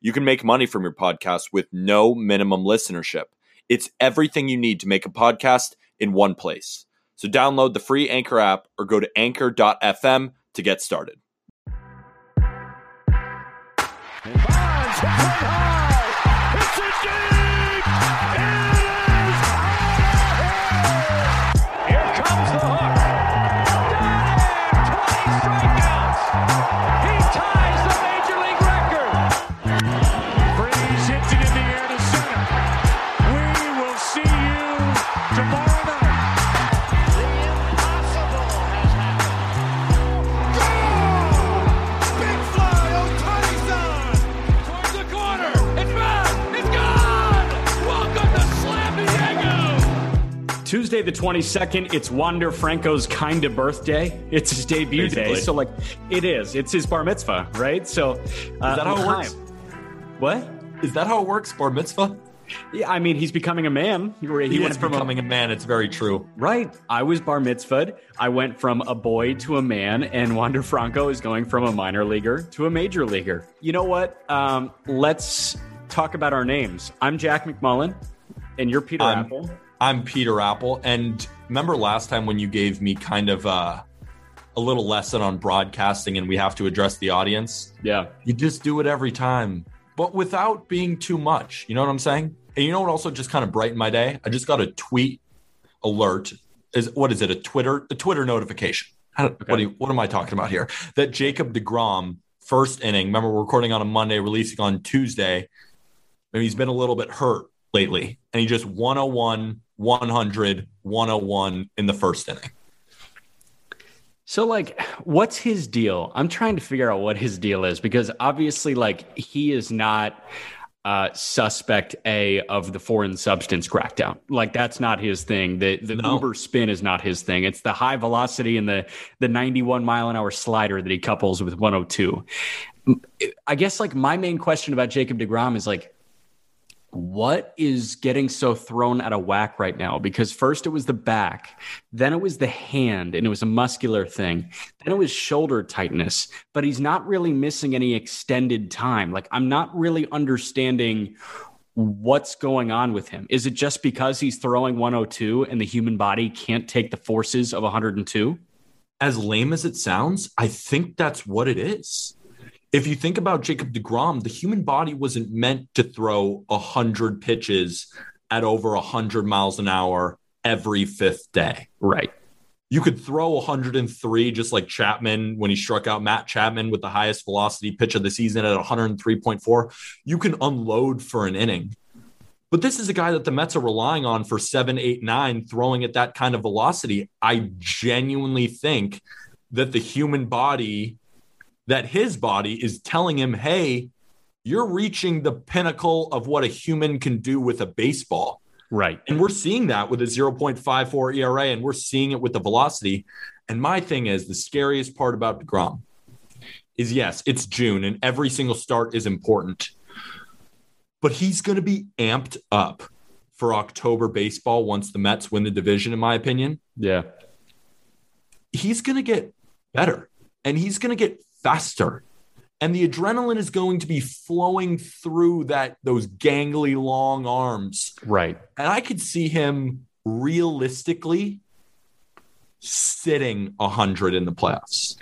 You can make money from your podcast with no minimum listenership. It's everything you need to make a podcast in one place. So download the free Anchor app or go to anchor.fm to get started. It's a. Tuesday the 22nd, it's Wander Franco's kind of birthday. It's his debut day. So, like, it is. It's his bar mitzvah, right? So, uh, Is that how it works? What? Is that how it works, bar mitzvah? Yeah, I mean, he's becoming a man. He, he went from becoming a man. It's very true. right. I was bar mitzvahed. I went from a boy to a man, and Wander Franco is going from a minor leaguer to a major leaguer. You know what? Um, let's talk about our names. I'm Jack McMullen, and you're Peter I'm- Appel. I'm Peter Appel, and remember last time when you gave me kind of uh, a little lesson on broadcasting, and we have to address the audience. Yeah. You just do it every time, but without being too much. You know what I'm saying? And you know what also just kind of brightened my day? I just got a tweet alert. Is what is it? A Twitter, a Twitter notification. Don't, what, do you, what am I talking about here? That Jacob DeGrom first inning. Remember, we're recording on a Monday, releasing on Tuesday. Maybe he's been a little bit hurt lately, and he just 101, 100, 101 in the first inning. So, like, what's his deal? I'm trying to figure out what his deal is because obviously, like, he is not uh, suspect A of the foreign substance crackdown. Like, that's not his thing. The the No. Uber spin is not his thing. It's the high velocity and the the 91 mile an hour slider that he couples with 102. I guess like my main question about Jacob DeGrom is like, what is getting so thrown out of whack right now? Because first it was the back, then it was the hand, and it was a muscular thing. Then it was shoulder tightness, but he's not really missing any extended time. Like, I'm not really understanding what's going on with him. Is it just because he's throwing 102 and the human body can't take the forces of 102? as lame as it sounds, I think that's what it is. If you think about Jacob DeGrom, the human body wasn't meant to throw 100 pitches at over 100 miles an hour every fifth day. Right. You could throw 103, just like Chapman when he struck out Matt Chapman with the highest velocity pitch of the season at 103.4. You can unload for an inning. But this is a guy that the Mets are relying on for seven, eight, nine, throwing at that kind of velocity. I genuinely think that the human body, that his body is telling him, hey, you're reaching the pinnacle of what a human can do with a baseball. Right. And we're seeing that with a 0.54 ERA, and we're seeing it with the velocity. And my thing is the scariest part about DeGrom is yes, it's June, and every single start is important. But he's going to be amped up for October baseball once the Mets win the division, in my opinion. Yeah. He's going to get better and he's going to get faster. And the adrenaline is going to be flowing through that those gangly long arms Right. and I could see him realistically sitting 100 in the playoffs.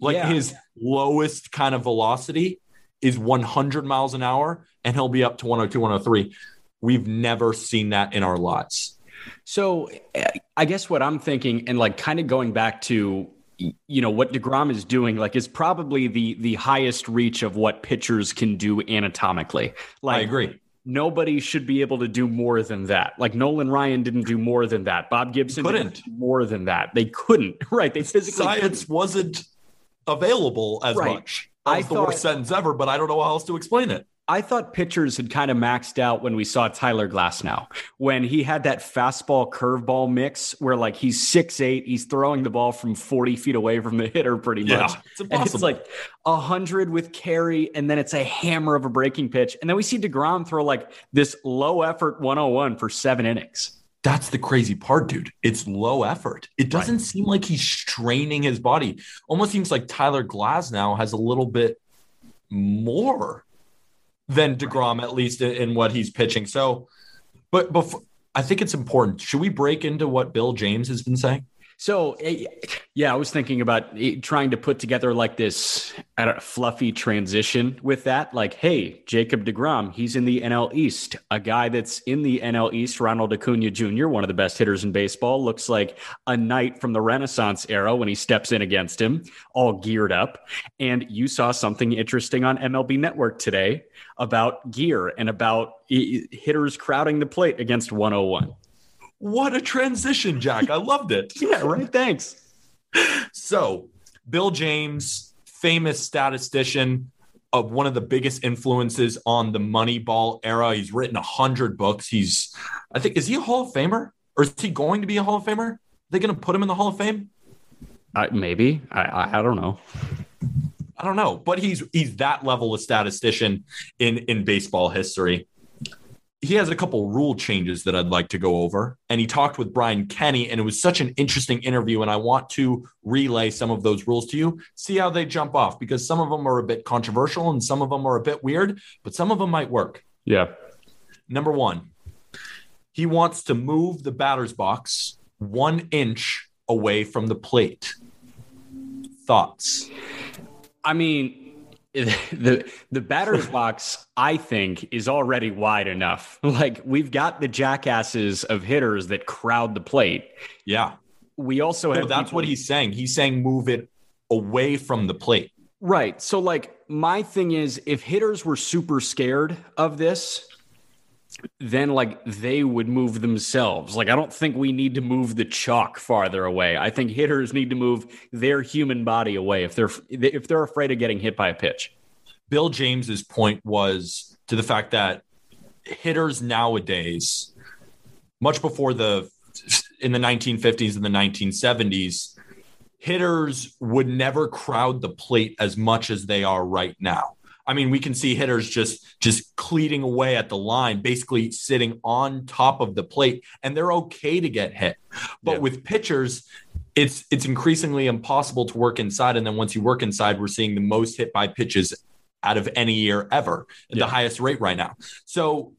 Like Yeah. his lowest kind of velocity is 100 miles an hour, and he'll be up to 102, 103. We've never seen that in our lives. So eh, I guess what I'm thinking, and like kind of going back to you know what Degrom is doing, like is probably the the highest reach of what pitchers can do anatomically. Like I agree. nobody should be able to do more than that. Like Nolan Ryan didn't do more than that. Bob Gibson Couldn't. didn't do more than that. They couldn't. Right? They physically Science wasn't available as Right. much. That I was the thought- worst sentence ever, but I don't know how else to explain it. I thought pitchers had kind of maxed out when we saw Tyler Glasnow, when he had that fastball curveball mix where like he's six eight, he's throwing the ball from 40 feet away from the hitter pretty Yeah, much. it's and it's like a hundred with carry, and then it's a hammer of a breaking pitch. And then we see DeGrom throw like this low effort 101 for seven innings. That's the crazy part, dude. It's low effort. It doesn't seem like he's straining his body. Almost seems like Tyler Glasnow has a little bit more than DeGrom, at least in, what he's pitching. So, but before, I think it's important. Should we break into what Bill James has been saying? So, eh, yeah, I was thinking about eh, trying to put together like this fluffy transition with that. Like, hey, Jacob DeGrom, he's in the NL East. A guy that's in the NL East, Ronald Acuna Jr., one of the best hitters in baseball, looks like a knight from the Renaissance era when he steps in against him, all geared up. And you saw something interesting on MLB Network today about gear and about eh, hitters crowding the plate against 101. What a transition, Jack. I loved it. Yeah, right. Thanks. So, Bill James, famous statistician of one of the biggest influences on the Moneyball era. He's written a hundred books. He's, I think, is he a Hall of Famer or is he going to be a Hall of Famer? Are they going to put him in the Hall of Fame? Uh, maybe. I, I I don't know. I don't know, but he's he's that level of statistician in in baseball history. He has a couple rule changes that I'd like to go over, and he talked with Brian Kenny, and it was such an interesting interview. And I want to relay some of those rules to you, see how they jump off, because some of them are a bit controversial and some of them are a bit weird, but some of them might work. Yeah. Number one, he wants to move the batter's box one inch away from the plate. Thoughts? I mean, the the batter's box, I think, is already wide enough. Like we've got the jackasses of hitters that crowd the plate. Yeah. We also No, have that's people- what he's saying. He's saying move it away from the plate. right. So, like, my thing is, if hitters were super scared of this, then like they would move themselves. Like, I don't think we need to move the chalk farther away. I think hitters need to move their human body away if they're if they're afraid of getting hit by a pitch. Bill James's point was to the fact that hitters nowadays, much before the in the 1950s and the 1970s, hitters would never crowd the plate as much as they are right now. I mean, we can see hitters just just cleating away at the line, basically sitting on top of the plate, and they're okay to get hit. But Yeah. with pitchers, it's it's increasingly impossible to work inside. And then once you work inside, we're seeing the most hit by pitches out of any year ever, at Yeah. the highest rate right now. So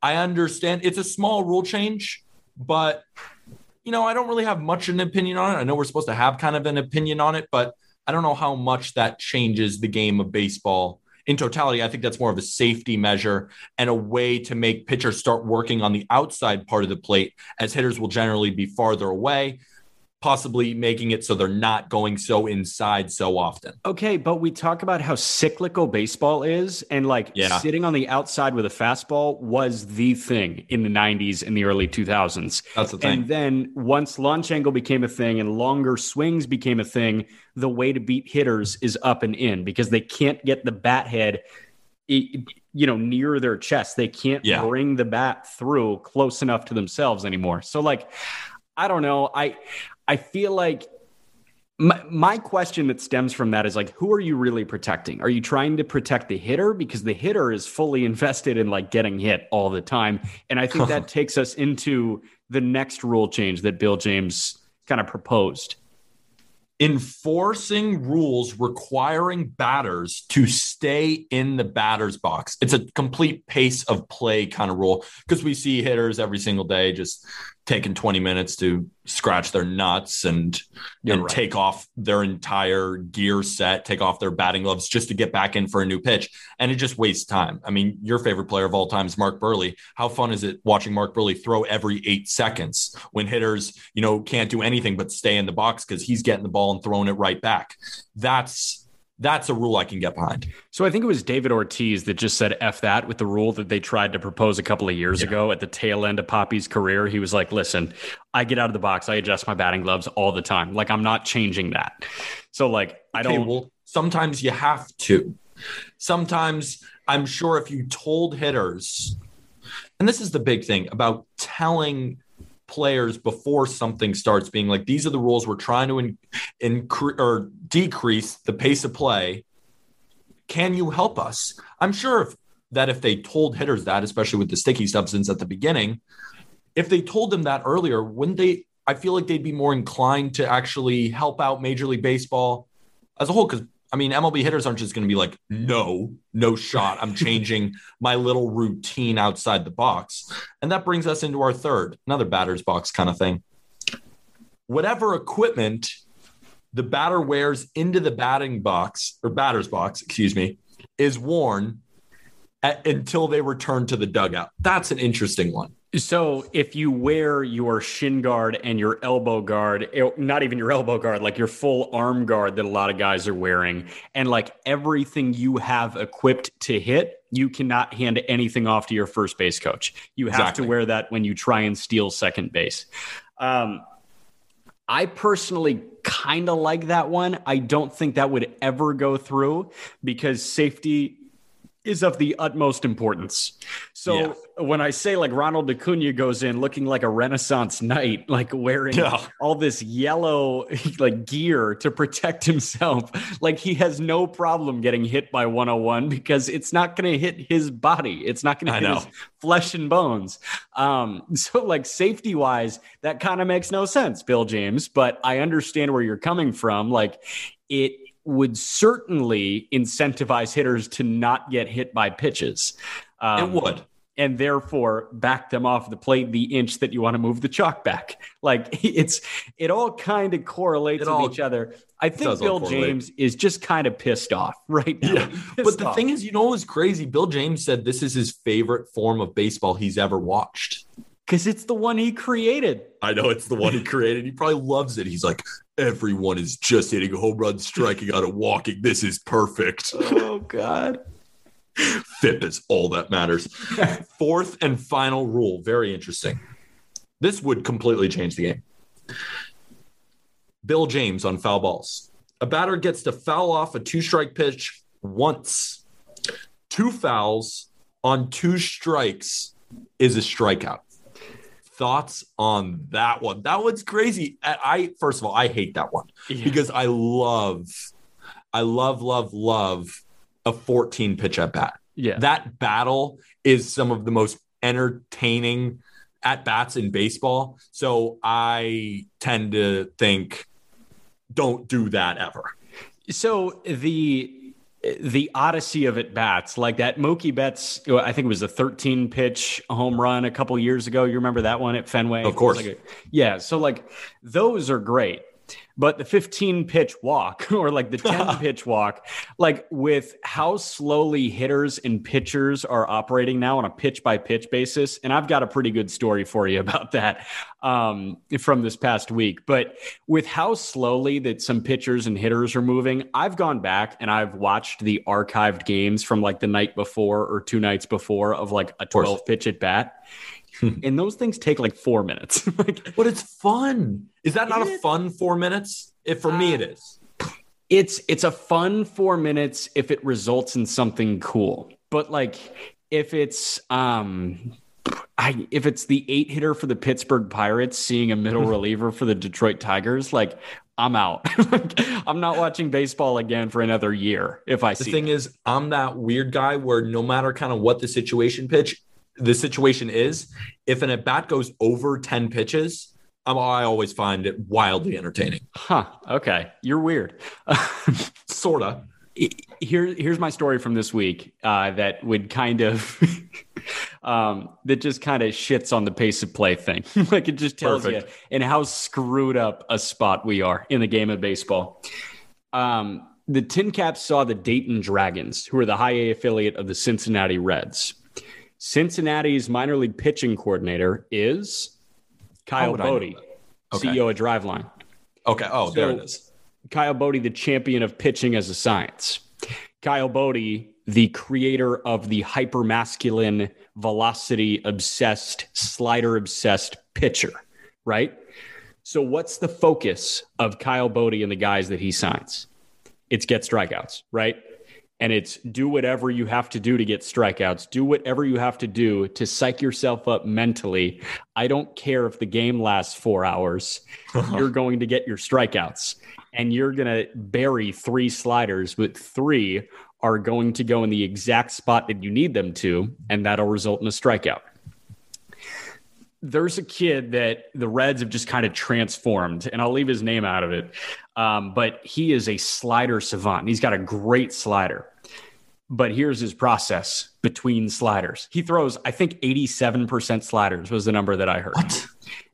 I understand it's a small rule change, but you know, I don't really have much of an opinion on it. I know we're supposed to have kind of an opinion on it, but I don't know how much that changes the game of baseball in totality. I think that's more of a safety measure and a way to make pitchers start working on the outside part of the plate, as hitters will generally be farther away, possibly making it so they're not going so inside so often. Okay, but we talk about how cyclical baseball is, and like Yeah. sitting on the outside with a fastball was the thing in the 90s and the early 2000s. That's the thing. And then once launch angle became a thing and longer swings became a thing, the way to beat hitters is up and in because they can't get the bat head you know near their chest. They can't Yeah. bring the bat through close enough to themselves anymore. So like I don't know. I I feel like my, my question that stems from that is like who are you really protecting? Are you trying to protect the hitter? Because the hitter is fully invested in like getting hit all the time. And i think that takes us into the next rule change that bill james kind of proposed. Enforcing rules requiring batters to stay in the batter's box. It's a complete pace of play kind of rule. Because we see hitters every single day just taking 20 minutes to scratch their nuts and, You're and right. take off their entire gear set, take off their batting gloves just to get back in for a new pitch. And it just wastes time. I mean, your favorite player of all time is Mark Buehrle. How fun is it watching Mark Buehrle throw every eight seconds when hitters, you know, can't do anything but stay in the box because he's getting the ball and throwing it right back? That's that's a rule I can get behind. so i think it was david ortiz that just said f that with the rule that they tried to propose a couple of years Yeah. ago at the tail end of poppy's career he was like listen i get out of the box i adjust my batting gloves all the time like i'm not changing that so like i Okay, don't well, sometimes you have to. Sometimes I'm sure if you told hitters, and this is the big thing about telling players before something starts being like these are the rules we're trying to in, increase or decrease the pace of play. Can you help us? I'm sure if, that if they told hitters that especially with the sticky substance at the beginning if they told them that earlier wouldn't they i feel like they'd be more inclined to actually help out major league baseball as a whole? Because I mean, MLB hitters aren't just going to be like, no, no shot. I'm changing my little routine outside the box. And that brings us into our third, another batter's box kind of thing. Whatever equipment the batter wears into the batting box or batter's box, excuse me, is worn at, until they return to the dugout. That's an interesting one. So if you wear your shin guard and your elbow guard, eh, not even your elbow guard, like your full arm guard that a lot of guys are wearing, and like everything you have equipped to hit, you cannot hand anything off to your first base coach. You have exactly. to wear that when you try and steal second base. Um, I personally kind of like that one. I don't think that would ever go through because safety is of the utmost importance. So yeah. when I say like Ronald Acuna goes in looking like a Renaissance knight, like wearing yeah. all this yellow like gear to protect himself, like he has no problem getting hit by 101 because it's not going to hit his body. It's not going to hit know. his flesh and bones. Um, so like safety wise, that kind of makes no sense, Bill James. But I understand where you're coming from. Like it would certainly incentivize hitters to not get hit by pitches. Um, it would. And therefore back them off the plate the inch that you want to move the chalk back. Like it's it all kind of correlates it with all, each other. I think Bill James is just kind of pissed off right now. Yeah. But the off. thing is, you know, it was crazy. Bill James said this is his favorite form of baseball he's ever watched because it's the one he created. I know it's the one he created. He probably loves it. He's like, everyone is just hitting a home run, striking out, and walking. This is perfect. Oh God. FIP is all that matters. Fourth and final rule. Very interesting. This would completely change the game. Bill James on foul balls. A batter gets to foul off a two strike pitch once. Two fouls on two strikes is a strikeout thoughts on that one? That one's crazy. I first of all, I hate that one yeah. because I love, I love, love, love a 14 pitch at bat. Yeah, that battle is some of the most entertaining at bats in baseball. So I tend to think, don't do that ever. So the the odyssey of at bats, like that Mookie Betts, I think it was a 13 pitch home run a couple years ago. You remember that one at Fenway? Of course. Like a, yeah. So, like, those are great. But the 15 pitch walk or like the 10 pitch walk, like with how slowly hitters and pitchers are operating now on a pitch by pitch basis. And I've got a pretty good story for you about that um, from this past week. But with how slowly that some pitchers and hitters are moving, I've gone back and I've watched the archived games from like the night before or two nights before of like a 12 pitch at bat. and those things take like four minutes. like, but it's fun. Is that not a fun four minutes? If for uh, me it uh. It's it's a fun four minutes if it results in something cool. But like if it's um I, if it's the eight hitter for the Pittsburgh Pirates seeing a middle reliever for the Detroit Tigers, like I'm out. I'm not watching baseball again for another year. If I the see thing that. is, I'm that weird guy where no matter kind of what the situation pitch, the situation is, if an at bat goes over 10 pitches, I'm, I always find it wildly entertaining. Huh. Okay. You're weird. Sorta. Here, here's my story from this week uh, that would kind of um, that just kind of shits on the pace of play thing. like it just tells Perfect. you and how screwed up a spot we are in the game of baseball. Um, the Tin Caps saw the Dayton Dragons, who are the high A affiliate of the Cincinnati Reds. Cincinnati's minor league pitching coordinator is Kyle Boddy, okay. CEO of Driveline. Okay. Oh, so, there it is. Kyle Boddy, the champion of pitching as a science. Kyle Boddy, the creator of the hyper masculine, velocity obsessed, slider obsessed pitcher, right? So, what's the focus of Kyle Boddy and the guys that he signs? It's get strikeouts, right? And it's do whatever you have to do to get strikeouts. Do whatever you have to do to psych yourself up mentally. I don't care if the game lasts four hours. you're going to get your strikeouts, and you're going to bury three sliders, but three are going to go in the exact spot that you need them to, and that'll result in a strikeout there's a kid that the Reds have just kind of transformed, and I'll leave his name out of it. Um, but he is a slider savant. He's got a great slider. But here's his process between sliders. He throws, I think, 87% sliders was the number that I heard. What?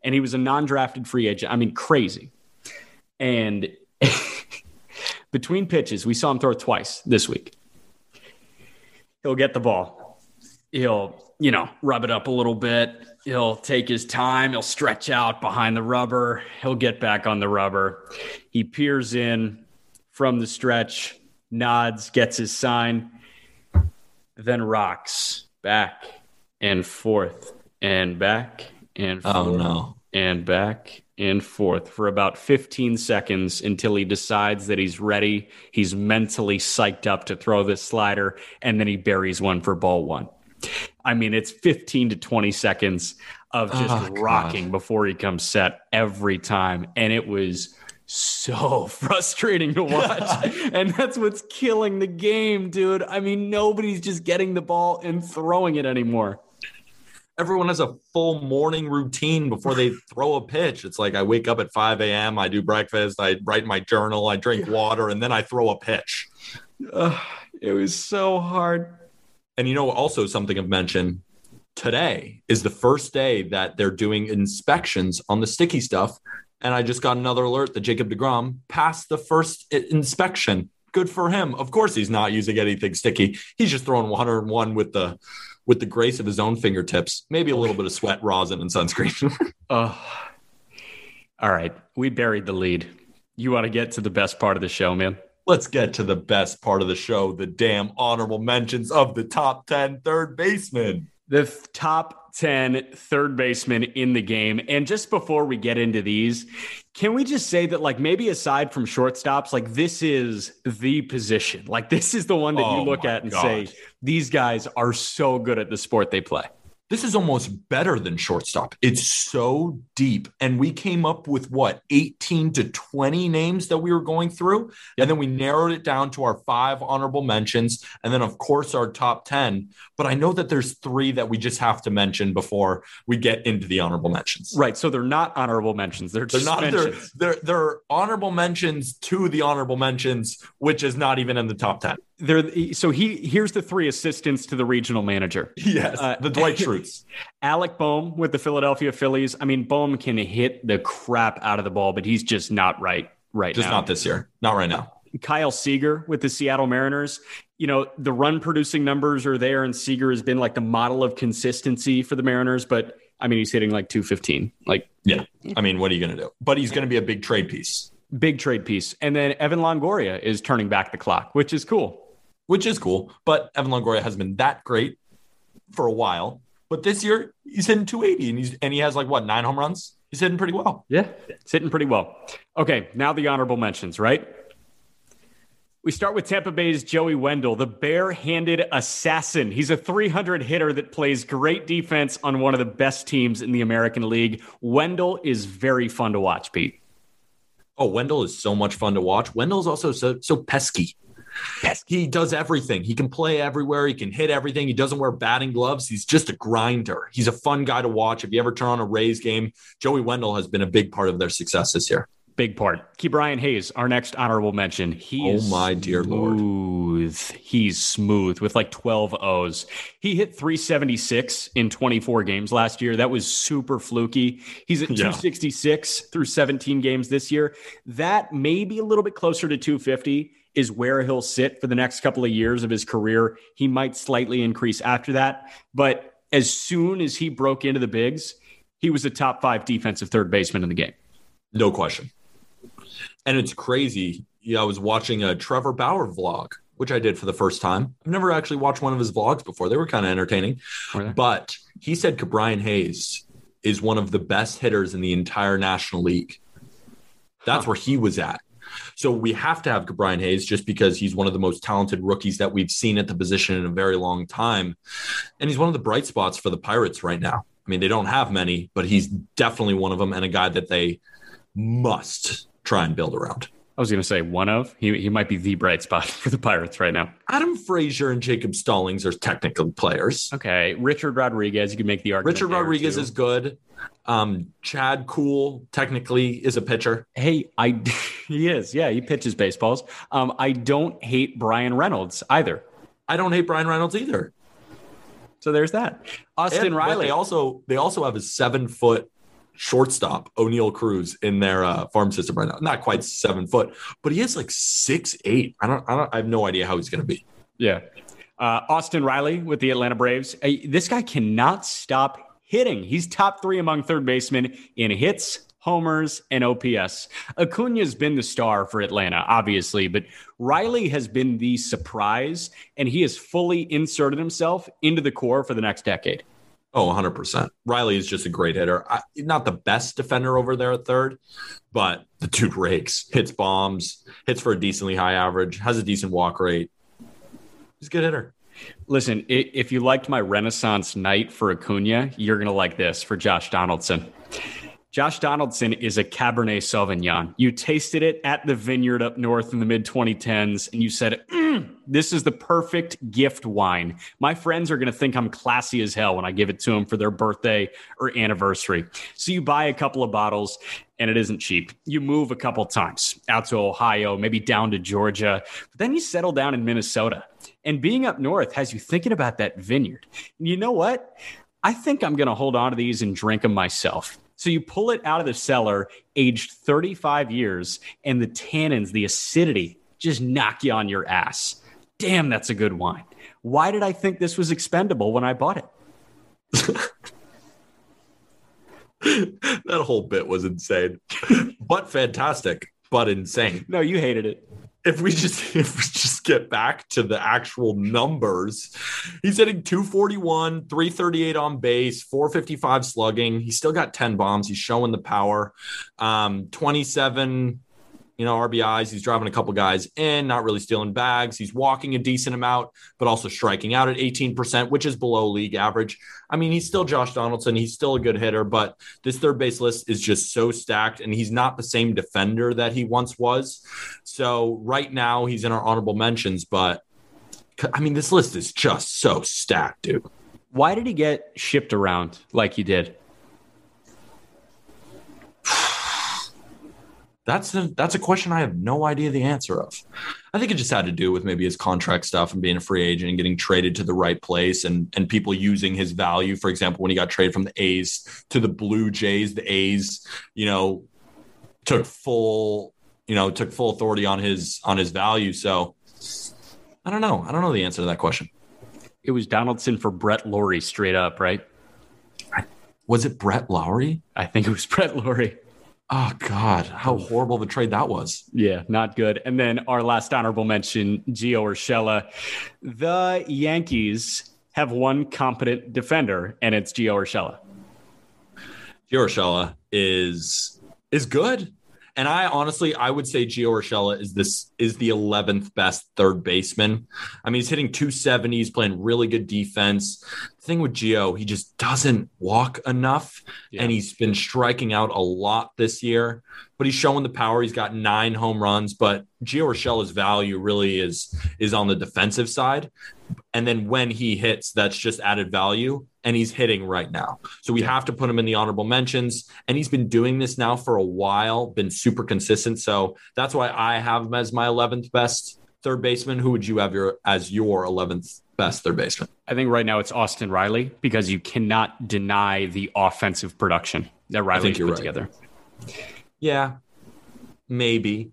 And he was a non drafted free agent. I mean, crazy. And between pitches, we saw him throw twice this week. He'll get the ball. He'll, you know, rub it up a little bit he'll take his time. He'll stretch out behind the rubber. He'll get back on the rubber. He peers in from the stretch, nods, gets his sign, then rocks back and forth and back and oh, forth Oh no. and back and forth for about 15 seconds until he decides that he's ready. He's mentally psyched up to throw this slider, and then he buries one for ball one. I mean, it's 15 to 20 seconds of just Oh, God. rocking before he comes set every time. And it was so frustrating to watch. and that's what's killing the game, dude. I mean, nobody's just getting the ball and throwing it anymore. Everyone has a full morning routine before they throw a pitch. It's like I wake up at 5 a.m., I do breakfast, I write my journal, I drink water, and then I throw a pitch. Ugh, it was so hard. And you know, also something of mention today is the first day that they're doing inspections on the sticky stuff. And I just got another alert that Jacob DeGrom passed the first inspection. Good for him. Of course, he's not using anything sticky. He's just throwing 101 with the with the grace of his own fingertips. Maybe a little bit of sweat, rosin, and sunscreen. Oh. All right. We buried the lead. You want to get to the best part of the show, man? Let's get to the best part of the show, the damn honorable mentions of the top 10 third baseman. The th- top 10 third baseman in the game. And just before we get into these, can we just say that, like, maybe aside from shortstops, like, this is the position? Like, this is the one that Oh you look at and God. say, these guys are so good at the sport they play. This is almost better than shortstop. It's so deep. And we came up with what, 18 to 20 names that we were going through. And then we narrowed it down to our five honorable mentions. And then, of course, our top 10. But I know that there's three that we just have to mention before we get into the honorable mentions. Right. So they're not honorable mentions. They're They're just not they're, they're they're honorable mentions to the honorable mentions, which is not even in the top 10. They're, so he here's the three assistants to the regional manager. Yes. Uh, the Dwight Schrutes. Alec Bohm with the Philadelphia Phillies. I mean, Bohm can hit the crap out of the ball, but he's just not right right now. Just now. not this year. Not right now. Kyle Seager with the Seattle Mariners. You know, the run producing numbers are there, and Seager has been like the model of consistency for the Mariners, but I mean, he's hitting like 215, like Yeah. I mean, what are you going to do? But he's going to be a big trade piece, big trade piece. And then Evan Longoria is turning back the clock, which is cool. Which is cool. But Evan Longoria has been that great for a while. But this year, he's hitting 280 and he's and he has like what, nine home runs? He's hitting pretty well. Yeah, it's hitting pretty well. Okay, now the honorable mentions, right? We start with Tampa Bay's Joey Wendle, the bare-handed assassin. He's a 300 hitter that plays great defense on one of the best teams in the American League. Wendle is very fun to watch, Pete. Oh, Wendle is so much fun to watch. Wendle's also so so pesky. He does everything. He can play everywhere. He can hit everything. He doesn't wear batting gloves. He's just a grinder. He's a fun guy to watch. If you ever turn on a Rays game, Joey Wendle has been a big part of their success this year. Big part. Ke'Bryan Hayes, our next honorable mention. He Oh, is my dear Lord. He's smooth with like 12 O's. He hit 376 in 24 games last year. That was super fluky. He's at Yeah. 266 through 17 games this year. That may be a little bit closer to 250 is where he'll sit for the next couple of years of his career. He might slightly increase after that, but as soon as he broke into the bigs, he was a top 5 defensive third baseman in the game. No question. And it's crazy. Yeah, I was watching a Trevor Bauer vlog, which I did for the first time. I've never actually watched one of his vlogs before. They were kind of entertaining. But he said Brian Hayes is one of the best hitters in the entire National League. That's where he was at. So we have to have Brian Hayes just because he's one of the most talented rookies that we've seen at the position in a very long time. And he's one of the bright spots for the Pirates right now. I mean, they don't have many, but he's definitely one of them and a guy that they must try and build around. I was going to say one of. He, he might be the bright spot for the Pirates right now. Adam Frazier and Jacob Stallings are technical players. Okay. Richard Rodriguez, you can make the argument. Richard Rodriguez too. is good. Um, Chad Kuhl technically is a pitcher. Hey, I he is. Yeah, he pitches baseballs. Um, I don't hate Bryan Reynolds either. I don't hate Bryan Reynolds either. So there's that. Austin and, Riley. They also they also have a seven foot shortstop Oneil Cruz in their uh, farm system right now. Not quite seven foot, but he is like six eight. I don't. I don't. I have no idea how he's going to be. Yeah. Uh, Austin Riley with the Atlanta Braves. Uh, this guy cannot stop hitting. He's top three among third basemen in hits, homers, and OPS. Acuna's been the star for Atlanta, obviously, but Riley has been the surprise, and he has fully inserted himself into the core for the next decade. Oh, 100%. Riley is just a great hitter. I, not the best defender over there at third, but the dude rakes, hits bombs, hits for a decently high average, has a decent walk rate. He's a good hitter. Listen, if you liked my Renaissance knight for Acuna, you're going to like this for Josh Donaldson. Josh Donaldson is a Cabernet Sauvignon. You tasted it at the vineyard up north in the mid 2010s, and you said, mm, This is the perfect gift wine. My friends are going to think I'm classy as hell when I give it to them for their birthday or anniversary. So you buy a couple of bottles, and it isn't cheap. You move a couple times out to Ohio, maybe down to Georgia, but then you settle down in Minnesota. And being up north has you thinking about that vineyard. And you know what? I think I'm going to hold on to these and drink them myself. So you pull it out of the cellar, aged 35 years, and the tannins, the acidity, just knock you on your ass. Damn, that's a good wine. Why did I think this was expendable when I bought it? that whole bit was insane, but fantastic, but insane. No, you hated it if we just if we just get back to the actual numbers, he's hitting 241, 338 on base, 455 slugging. He's still got 10 bombs. He's showing the power. Um, 27 you know, RBIs. He's driving a couple guys in, not really stealing bags. He's walking a decent amount, but also striking out at 18%, which is below league average. I mean, he's still Josh Donaldson. He's still a good hitter, but this third base list is just so stacked, and he's not the same defender that he once was. So right now, he's in our honorable mentions, but I mean, this list is just so stacked, dude. Why did he get shipped around like he did? That's a, that's a question I have no idea the answer of. I think it just had to do with maybe his contract stuff and being a free agent and getting traded to the right place and and people using his value. For example, when he got traded from the A's to the Blue Jays, the A's, you know, took full, you know, took full authority on his on his value. So I don't know. I don't know the answer to that question. It was Donaldson for Brett Lawrie straight up, right? Was it Brett Lawrie? I think it was Brett Lawrie. Oh God, how horrible the trade that was. Yeah, not good. And then our last honorable mention, Gio Urshela. The Yankees have one competent defender, and it's Gio Urshela. Gio Urshela is is good. And I honestly, I would say Gio Urshela is this is the 11th best third baseman. I mean, he's hitting 270. He's playing really good defense. Thing with Gio, he just doesn't walk enough, yeah. and he's been striking out a lot this year. But he's showing the power. He's got nine home runs, but Gio Urshela's value really is is on the defensive side. And then when he hits, that's just added value and he's hitting right now. So we have to put him in the honorable mentions. And he's been doing this now for a while, been super consistent. So that's why I have him as my 11th best third baseman. Who would you have your as your 11th best third baseman? I think right now it's Austin Riley because you cannot deny the offensive production that Riley's put right. together. Yeah, maybe.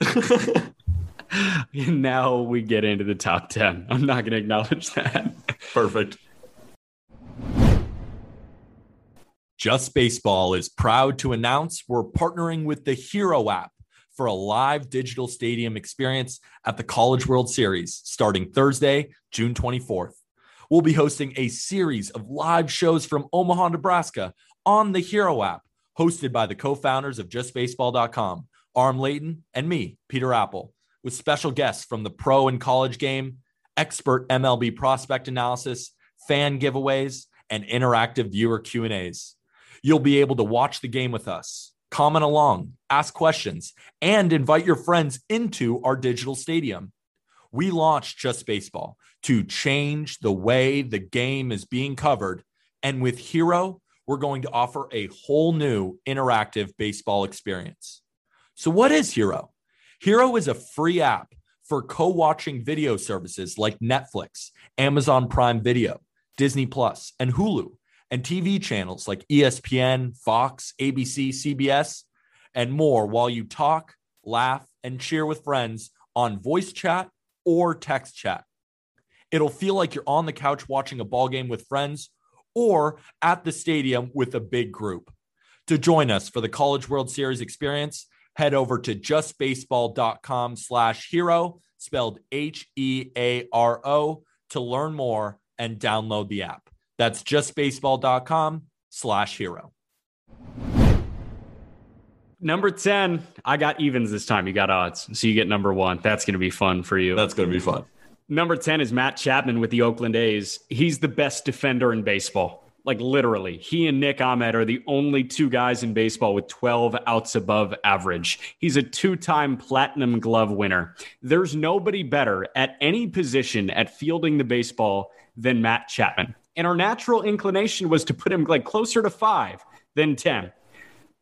now we get into the top 10. I'm not going to acknowledge that. Perfect. Just Baseball is proud to announce we're partnering with the Hearo app for a live digital stadium experience at the College World Series starting Thursday, June 24th. We'll be hosting a series of live shows from Omaha, Nebraska on the Hearo app, hosted by the co founders of JustBaseball.com Aram Leighton, and me, Peter Appel, with special guests from the pro and college game, expert MLB prospect analysis, fan giveaways, and interactive viewer Q&As. You'll be able to watch the game with us, comment along, ask questions, and invite your friends into our digital stadium. We launched Just Baseball to change the way the game is being covered, and with Hearo, we're going to offer a whole new interactive baseball experience. So, what is Hearo? Hearo is a free app for co watching video services like Netflix, Amazon Prime Video, Disney Plus, and Hulu, and TV channels like ESPN, Fox, ABC, CBS, and more while you talk, laugh, and cheer with friends on voice chat or text chat. It'll feel like you're on the couch watching a ball game with friends or at the stadium with a big group. To join us for the College World Series experience, head over to justbaseball.com slash hearo, spelled H-E-A-R-O, to learn more and download the app. That's justbaseball.com slash hearo. Number 10, I got evens this time. You got odds. So you get number one. That's going to be fun for you. That's going to be fun. Number 10 is Matt Chapman with the Oakland A's. He's the best defender in baseball. Like literally, he and Nick Ahmed are the only two guys in baseball with 12 outs above average. He's a two time platinum glove winner. There's nobody better at any position at fielding the baseball than Matt Chapman. And our natural inclination was to put him like closer to five than 10,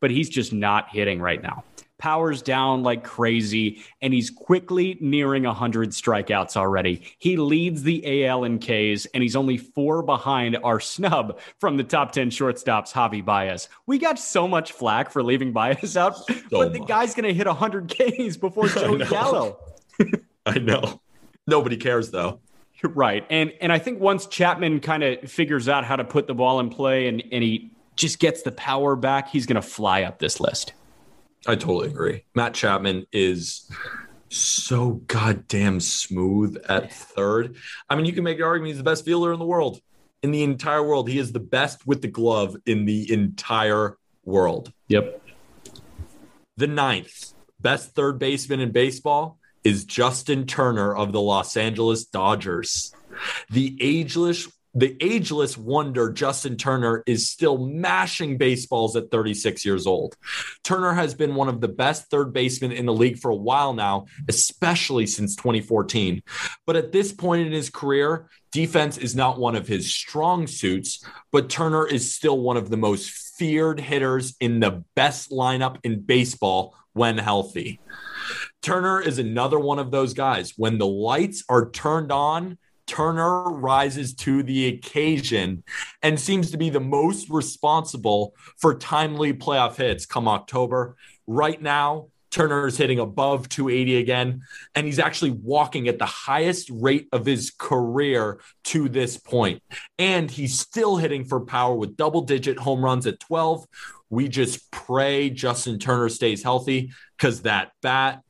but he's just not hitting right now powers down like crazy, and he's quickly nearing 100 strikeouts already. He leads the AL in Ks, and he's only four behind our snub from the top 10 shortstops, Javi Baez. We got so much flack for leaving Baez out, so but the guy's going to hit 100 Ks before Joey Gallo. I know. Nobody cares, though. Right. And and I think once Chapman kind of figures out how to put the ball in play and, and he just gets the power back, he's going to fly up this list. I totally agree. Matt Chapman is so goddamn smooth at third. I mean, you can make the argument he's the best fielder in the world. In the entire world, he is the best with the glove in the entire world. Yep. The ninth best third baseman in baseball is Justin Turner of the Los Angeles Dodgers. The ageless the ageless wonder Justin Turner is still mashing baseballs at 36 years old. Turner has been one of the best third basemen in the league for a while now, especially since 2014. But at this point in his career, defense is not one of his strong suits, but Turner is still one of the most feared hitters in the best lineup in baseball when healthy. Turner is another one of those guys. When the lights are turned on, Turner rises to the occasion and seems to be the most responsible for timely playoff hits come October. Right now, Turner is hitting above 280 again, and he's actually walking at the highest rate of his career to this point. And he's still hitting for power with double digit home runs at 12. We just pray Justin Turner stays healthy because that bat,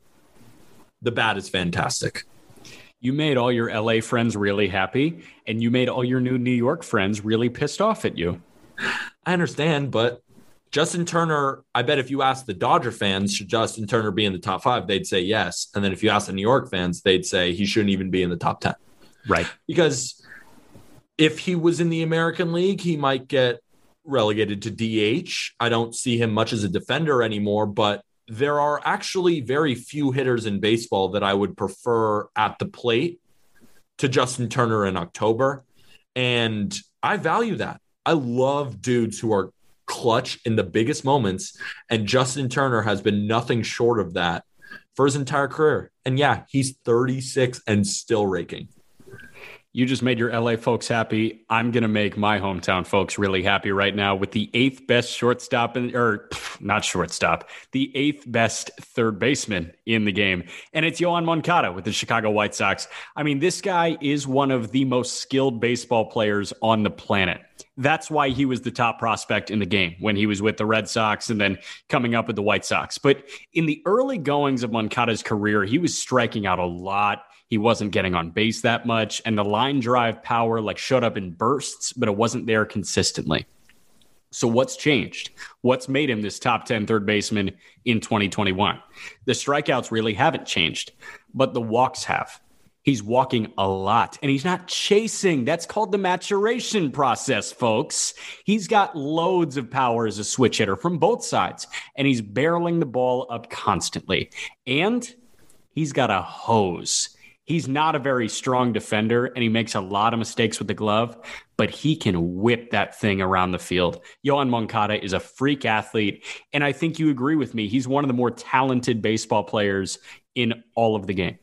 the bat is fantastic you made all your LA friends really happy and you made all your new New York friends really pissed off at you. I understand, but Justin Turner, I bet if you ask the Dodger fans, should Justin Turner be in the top five, they'd say yes. And then if you ask the New York fans, they'd say he shouldn't even be in the top 10. Right. Because if he was in the American League, he might get relegated to DH. I don't see him much as a defender anymore, but there are actually very few hitters in baseball that I would prefer at the plate to Justin Turner in October. And I value that. I love dudes who are clutch in the biggest moments. And Justin Turner has been nothing short of that for his entire career. And yeah, he's 36 and still raking. You just made your LA folks happy. I'm going to make my hometown folks really happy right now with the eighth best shortstop, in, or not shortstop, the eighth best third baseman in the game. And it's Yoan Moncada with the Chicago White Sox. I mean, this guy is one of the most skilled baseball players on the planet. That's why he was the top prospect in the game when he was with the Red Sox and then coming up with the White Sox. But in the early goings of Moncada's career, he was striking out a lot he wasn't getting on base that much, and the line drive power like showed up in bursts, but it wasn't there consistently. So, what's changed? What's made him this top 10 third baseman in 2021? The strikeouts really haven't changed, but the walks have. He's walking a lot and he's not chasing. That's called the maturation process, folks. He's got loads of power as a switch hitter from both sides, and he's barreling the ball up constantly. And he's got a hose. He's not a very strong defender and he makes a lot of mistakes with the glove, but he can whip that thing around the field. Yoan Moncada is a freak athlete. And I think you agree with me. He's one of the more talented baseball players in all of the game.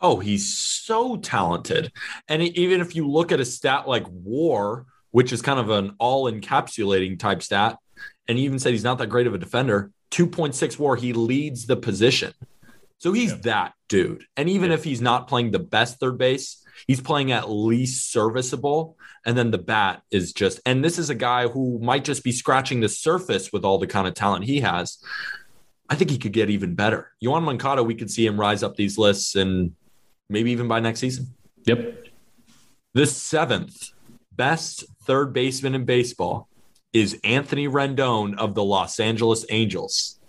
Oh, he's so talented. And even if you look at a stat like war, which is kind of an all encapsulating type stat, and he even said he's not that great of a defender, 2.6 war, he leads the position. So he's yeah. that dude. And even yeah. if he's not playing the best third base, he's playing at least serviceable. And then the bat is just, and this is a guy who might just be scratching the surface with all the kind of talent he has. I think he could get even better. Yoan Moncada, we could see him rise up these lists and maybe even by next season. Yep. The seventh best third baseman in baseball is Anthony Rendon of the Los Angeles Angels.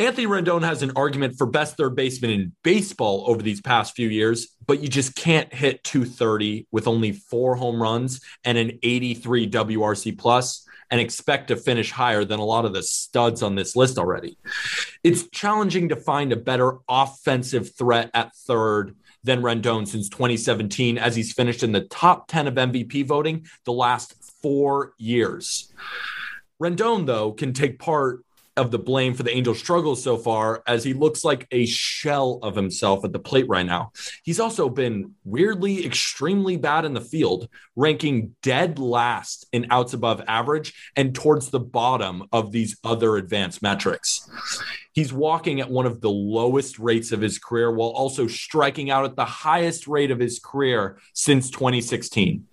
Anthony Rendon has an argument for best third baseman in baseball over these past few years, but you just can't hit 230 with only four home runs and an 83 WRC plus and expect to finish higher than a lot of the studs on this list already. It's challenging to find a better offensive threat at third than Rendon since 2017, as he's finished in the top 10 of MVP voting the last four years. Rendon, though, can take part of the blame for the Angels' struggles so far, as he looks like a shell of himself at the plate right now. He's also been weirdly extremely bad in the field, ranking dead last in outs above average and towards the bottom of these other advanced metrics. He's walking at one of the lowest rates of his career while also striking out at the highest rate of his career since 2016.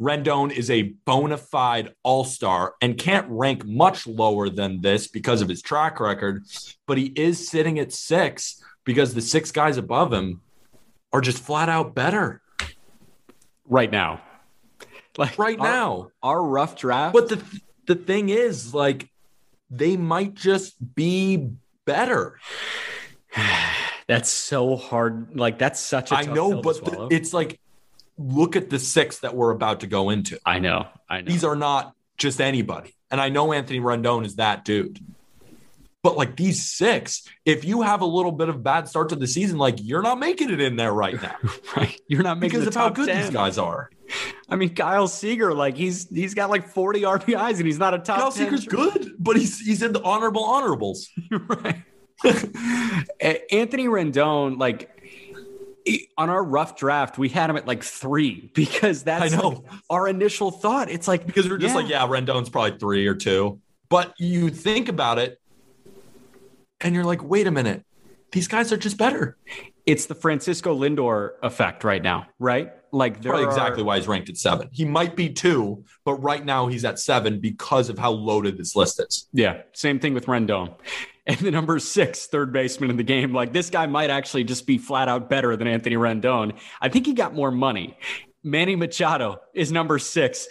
Rendon is a bona fide all star and can't rank much lower than this because of his track record, but he is sitting at six because the six guys above him are just flat out better right now. Like right our, now, our rough draft. But the the thing is, like, they might just be better. that's so hard. Like, that's such a I know, but the, it's like look at the six that we're about to go into. I know. I know. These are not just anybody. And I know Anthony Rendon is that dude. But like these six, if you have a little bit of bad start to the season, like you're not making it in there right now. right. You're not making it because of how good 10. these guys are. I mean, Kyle Seager, like he's he's got like 40 RBIs and he's not a top. Kyle Seager's good, but he's he's in the honorable honorables. right. Anthony Rendon, like on our rough draft, we had him at like three because that's I know. Like our initial thought. It's like because we're just yeah. like, yeah, Rendon's probably three or two. But you think about it, and you're like, wait a minute, these guys are just better. It's the Francisco Lindor effect right now, right? Like they're exactly why he's ranked at seven. He might be two, but right now he's at seven because of how loaded this list is. Yeah, same thing with Rendon and the number six third baseman in the game. Like this guy might actually just be flat out better than Anthony Rendon. I think he got more money. Manny Machado is number six.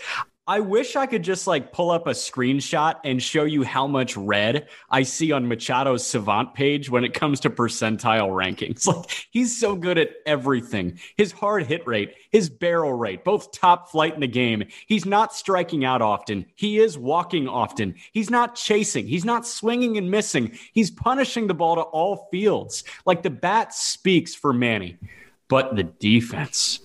I wish I could just like pull up a screenshot and show you how much red I see on Machado's Savant page when it comes to percentile rankings. Like he's so good at everything. His hard hit rate, his barrel rate, both top flight in the game. He's not striking out often. He is walking often. He's not chasing. He's not swinging and missing. He's punishing the ball to all fields. Like the bat speaks for Manny. But the defense.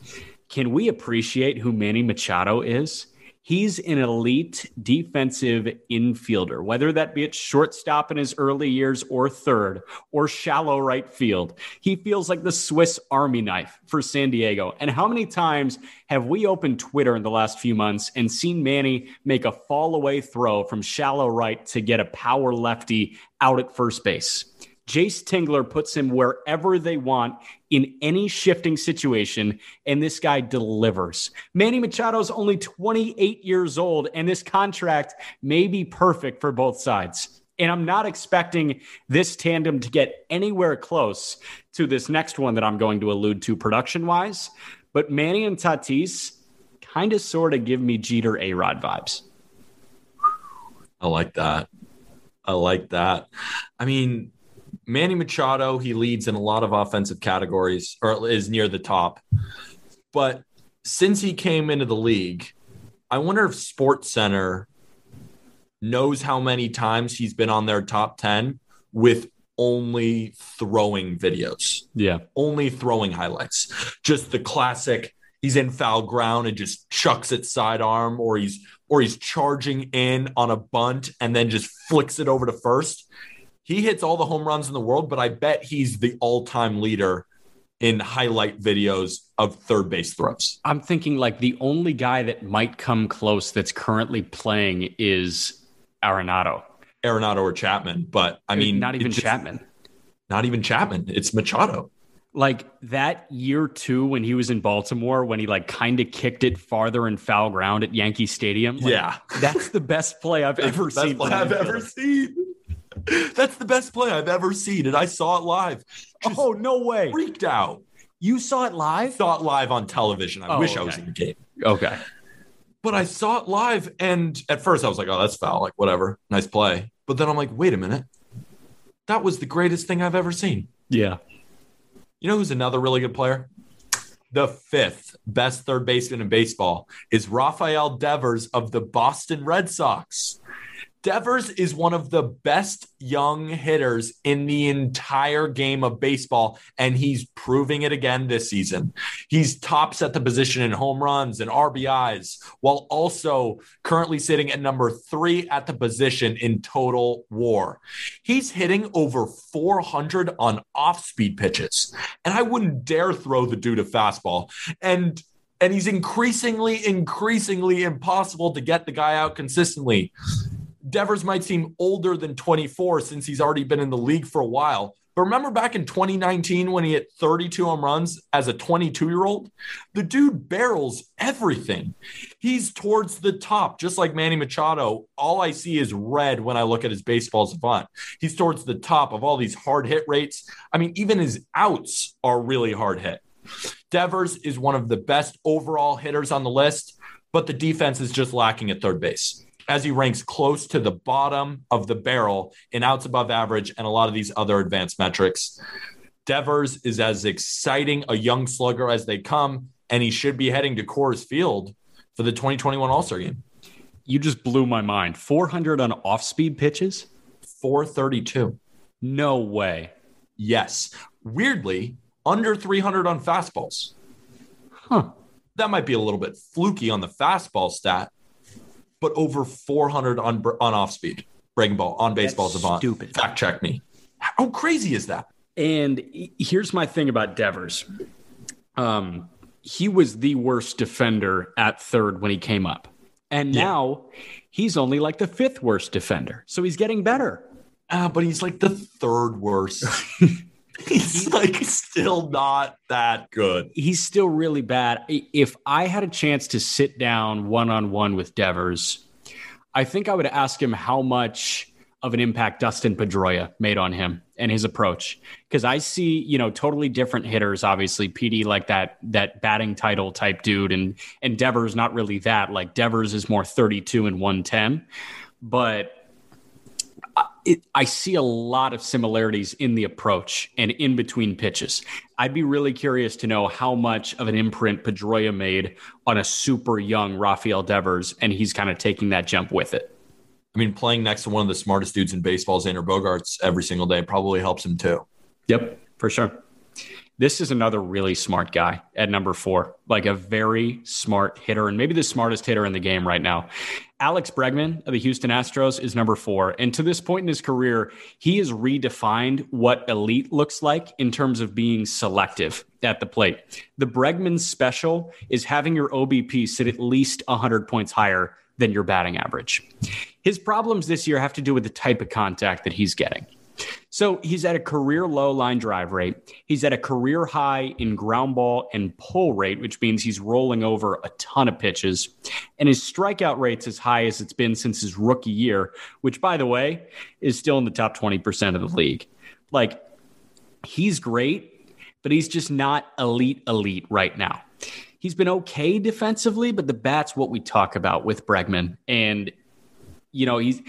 Can we appreciate who Manny Machado is? He's an elite defensive infielder, whether that be at shortstop in his early years or third or shallow right field. He feels like the Swiss Army knife for San Diego. And how many times have we opened Twitter in the last few months and seen Manny make a fall away throw from shallow right to get a power lefty out at first base? Jayce Tingler puts him wherever they want in any shifting situation, and this guy delivers. Manny Machado's only 28 years old, and this contract may be perfect for both sides. And I'm not expecting this tandem to get anywhere close to this next one that I'm going to allude to production wise. But Manny and Tatis kind of sort of give me Jeter A Rod vibes. I like that. I like that. I mean, Manny Machado, he leads in a lot of offensive categories or is near the top. But since he came into the league, I wonder if Sports Center knows how many times he's been on their top 10 with only throwing videos, Yeah. only throwing highlights. Just the classic he's in foul ground and just chucks it sidearm or he's or he's charging in on a bunt and then just flicks it over to first. He hits all the home runs in the world, but I bet he's the all-time leader in highlight videos of third base throws. I'm thinking like the only guy that might come close that's currently playing is Arenado. Arenado or Chapman, but I mean, not even just- Chapman. Not even Chapman. It's Machado. Like that year two when he was in Baltimore, when he like kind of kicked it farther in foul ground at Yankee Stadium. like, yeah, That's the best play I've ever That's the seen. best play I've ever seen. That's the best play I've ever seen, and I saw it live. Just Oh, no way. freaked out. You saw it live? Saw it live on television. I Oh, wish I was in the game, Okay. but I saw it live, and at first I was like, "Oh, that's foul." Like, whatever, nice play. But then I'm like, "Wait a minute, that was the greatest thing I've ever seen." Yeah. You know who's another really good player? The fifth best third baseman in baseball is Rafael Devers of the Boston Red Sox. Devers is one of the best young hitters in the entire game of baseball, and he's proving it again this season. He's tops at the position in home runs and RBIs, while also currently sitting at number three at the position in total war. He's hitting over 400 on off speed pitches, and I wouldn't dare throw the dude a fastball. And and he's increasingly, increasingly impossible to get the guy out consistently. Devers might seem older than 24 since he's already been in the league for a while. But remember back in 2019 when he hit 32 home runs as a 22 year old? The dude barrels everything. He's towards the top, just like Manny Machado. All I see is red when I look at his baseball savant. He's towards the top of all these hard hit rates. I mean, even his outs are really hard hit. Devers is one of the best overall hitters on the list, but the defense is just lacking at third base as he ranks close to the bottom of the barrel in outs above average and a lot of these other advanced metrics. Devers is as exciting a young slugger as they come, and he should be heading to Coors Field for the 2021 All Star game. You just blew my mind. 400 on off speed pitches? 432. No way. Yes. Weirdly, under 300 on fastballs. Huh. That might be a little bit fluky on the fastball stat, but over 400 on on off speed, breaking ball, on baseball That's savant. stupid. Fact check me. How crazy is that? And here's my thing about Devers. Um, he was the worst defender at third when he came up. And Yeah. now he's only like the fifth worst defender. So he's getting better. Ah, but he's like the third worst. he's like still not that good. He's still really bad. If I had a chance to sit down one on one with Devers, I think I would ask him how much of an impact Dustin Pedroia made on him and his approach. Because I see, you know, totally different hitters. Obviously, PD like that that batting title type dude, and and Devers not really that. Like Devers is more thirty two and one ten, but I- it, I see a lot of similarities in the approach and in between pitches. I'd be really curious to know how much of an imprint Pedroia made on a super young Rafael Devers, and he's kind of taking that jump with it. I mean, playing next to one of the smartest dudes in baseball, Xander Bogaerts, every single day probably helps him too. Yep, for sure. This is another really smart guy at number four, like a very smart hitter, and maybe the smartest hitter in the game right now. Alex Bregman of the Houston Astros is number four. And to this point in his career, he has redefined what elite looks like in terms of being selective at the plate. The Bregman special is having your OBP sit at least 100 points higher than your batting average. His problems this year have to do with the type of contact that he's getting. So he's at a career low line drive rate. He's at a career high in ground ball and pull rate, which means he's rolling over a ton of pitches. And his strikeout rate's as high as it's been since his rookie year, which, by the way, is still in the top 20% of the league. Like, he's great, but he's just not elite, elite right now. He's been okay defensively, but the bat's what we talk about with Bregman. And you know, he's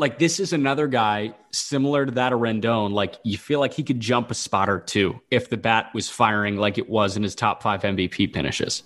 like this is another guy similar to that of Rendon. Like you feel like he could jump a spot or two if the bat was firing like it was in his top five MVP finishes.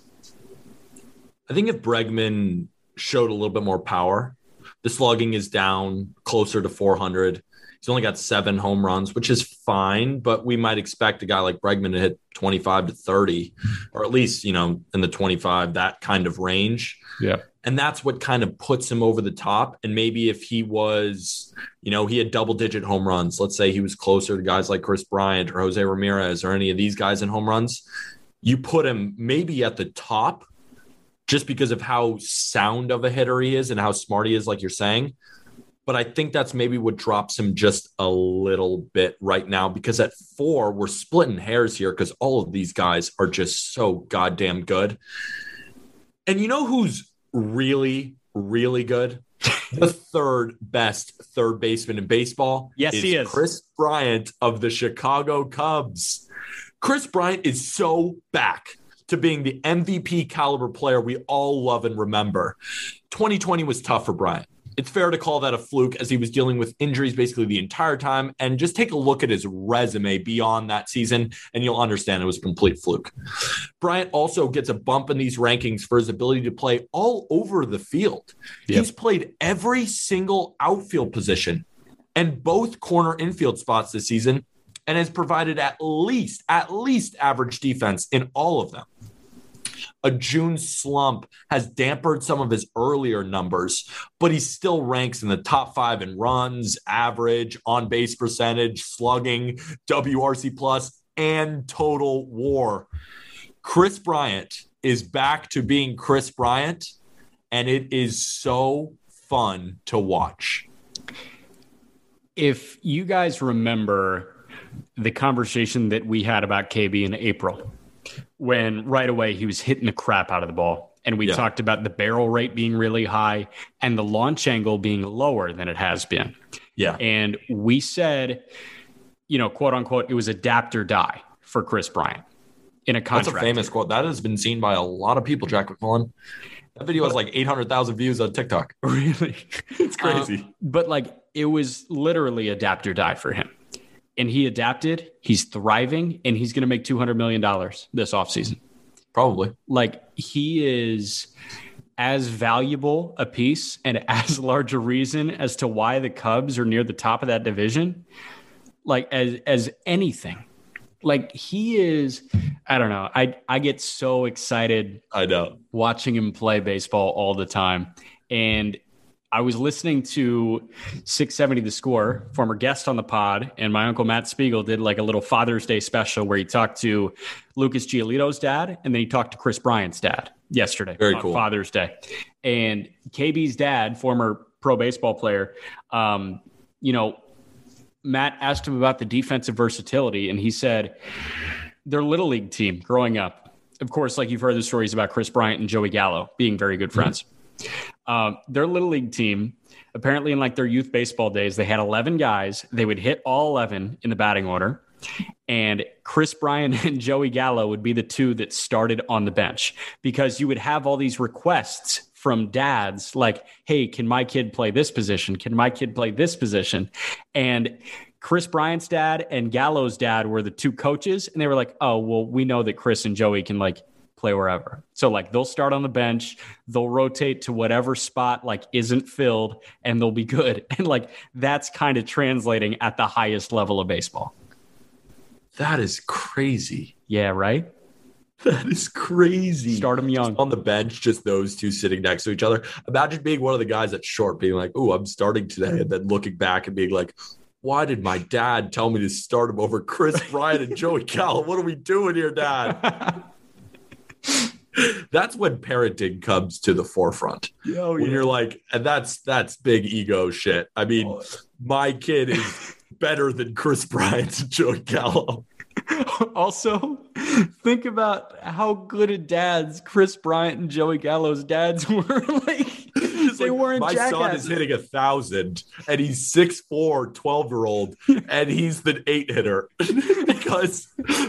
I think if Bregman showed a little bit more power, the slugging is down closer to 400. He's only got seven home runs, which is fine, but we might expect a guy like Bregman to hit 25 to 30, or at least, you know, in the 25, that kind of range. Yeah. And that's what kind of puts him over the top. And maybe if he was, you know, he had double digit home runs, let's say he was closer to guys like Kris Bryant or Jose Ramirez or any of these guys in home runs, you put him maybe at the top just because of how sound of a hitter he is and how smart he is, like you're saying. But I think that's maybe what drops him just a little bit right now because at four, we're splitting hairs here because all of these guys are just so goddamn good. And you know who's really, really good? the third best third baseman in baseball. Yes, he is. Kris Bryant of the Chicago Cubs. Kris Bryant is so back to being the MVP caliber player we all love and remember. 2020 was tough for Bryant it's fair to call that a fluke as he was dealing with injuries basically the entire time. And just take a look at his resume beyond that season, and you'll understand it was a complete fluke. Bryant also gets a bump in these rankings for his ability to play all over the field. Yep. He's played every single outfield position and both corner infield spots this season and has provided at least at least average defense in all of them a June slump has dampened some of his earlier numbers, but he still ranks in the top five in runs, average, on base percentage, slugging, WRC plus, and total war. Kris Bryant is back to being Kris Bryant, and it is so fun to watch. If you guys remember the conversation that we had about KB in April, when right away he was hitting the crap out of the ball. And we yeah. talked about the barrel rate being really high and the launch angle being lower than it has been. Yeah. And we said, you know, quote unquote, it was adapt or die for Kris Bryant in a contract. That's a famous quote. That has been seen by a lot of people, Jack McMullen. That video has like 800,000 views on TikTok. Really? it's crazy. Um, but like it was literally adapt or die for him and he adapted. He's thriving, and he's going to make two hundred million dollars this offseason. Probably. Like he is as valuable a piece and as large a reason as to why the Cubs are near the top of that division, like as as anything. Like he is, I don't know. I I get so excited. I know watching him play baseball all the time, and I was listening to 670 The Score, former guest on the pod, and my uncle Matt Spiegel did like a little Father's Day special where he talked to Lucas Giolito's dad and then he talked to Kris Bryant's dad yesterday Very cool. Father's Day. And KB's dad, former pro baseball player, um, you know, Matt asked him about the defensive versatility, and he said their little league team growing up. Of course, like you've heard the stories about Kris Bryant and Joey Gallo being very good friends. Mm-hmm um, their little league team, apparently in like their youth baseball days, they had 11 guys. They would hit all 11 in the batting order. And Kris Bryant and Joey Gallo would be the two that started on the bench because you would have all these requests from dads like, hey, can my kid play this position? Can my kid play this position? And Kris Bryant's dad and Gallo's dad were the two coaches. And they were like, oh, well, we know that Kris and Joey can like play wherever. So like they'll start on the bench, they'll rotate to whatever spot like isn't filled and they'll be good. And like that's kind of translating at the highest level of baseball. That is crazy. Yeah, right? That is crazy. Start them young. Just on the bench, just those two sitting next to each other. Imagine being one of the guys that's short, being like, oh, I'm starting today. And then looking back and being like, why did my dad tell me to start him over Kris Bryant and Joey Gallo? What are we doing here, dad? that's when parenting comes to the forefront. Oh, when yeah. you're like, and that's that's big ego shit. I mean, oh. my kid is better than Kris Bryant and Joey Gallo. Also, think about how good dads Kris Bryant and Joey Gallo's dads were. like they like, weren't my jackasses. son is hitting a thousand and he's 6'4 12 year old and he's the eight hitter because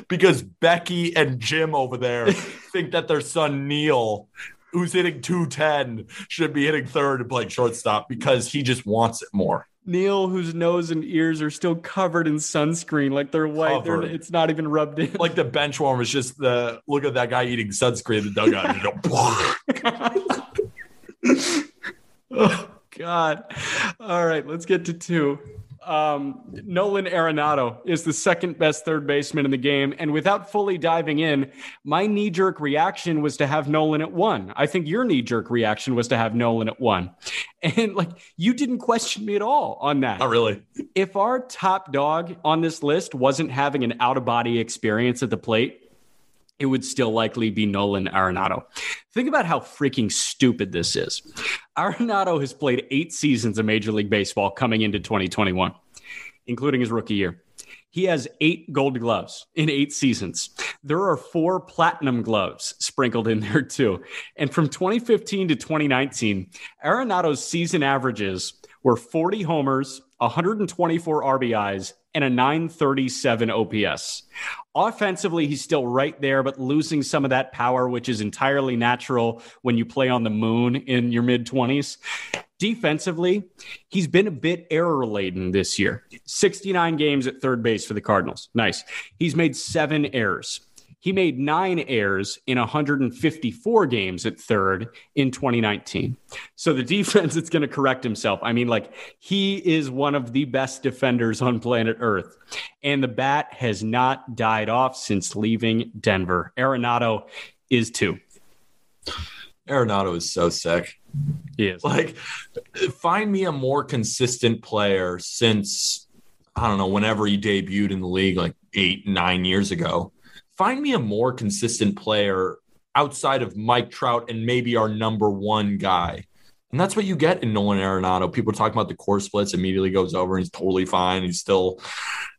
because becky and jim over there think that their son neil who's hitting 210 should be hitting third and playing shortstop because he just wants it more. Neil, whose nose and ears are still covered in sunscreen, like they're white. They're, it's not even rubbed in. Like the bench warmer is just the look at that guy eating sunscreen in the dugout. and you go, oh God! All right, let's get to two. Um, Nolan Arenado is the second best third baseman in the game, and without fully diving in, my knee jerk reaction was to have Nolan at one. I think your knee jerk reaction was to have Nolan at one, and like you didn't question me at all on that. Not really. if our top dog on this list wasn't having an out of body experience at the plate, it would still likely be Nolan Arenado. Think about how freaking stupid this is. Arenado has played eight seasons of Major League Baseball coming into 2021, including his rookie year. He has eight gold gloves in eight seasons. There are four platinum gloves sprinkled in there too. And from 2015 to 2019, Arenado's season averages were 40 homers, 124 RBIs, and a 937 OPS. Offensively, he's still right there, but losing some of that power, which is entirely natural when you play on the moon in your mid 20s. Defensively, he's been a bit error laden this year. 69 games at third base for the Cardinals. Nice. He's made seven errors. He made nine errors in 154 games at third in 2019. So the defense is going to correct himself. I mean, like, he is one of the best defenders on planet Earth. And the bat has not died off since leaving Denver. Arenado is two. Arenado is so sick. He is. Like, find me a more consistent player since I don't know whenever he debuted in the league, like eight nine years ago. Find me a more consistent player outside of Mike Trout and maybe our number one guy. And that's what you get in Nolan Arenado. People talk about the Coors splits, immediately goes over and he's totally fine. He's still,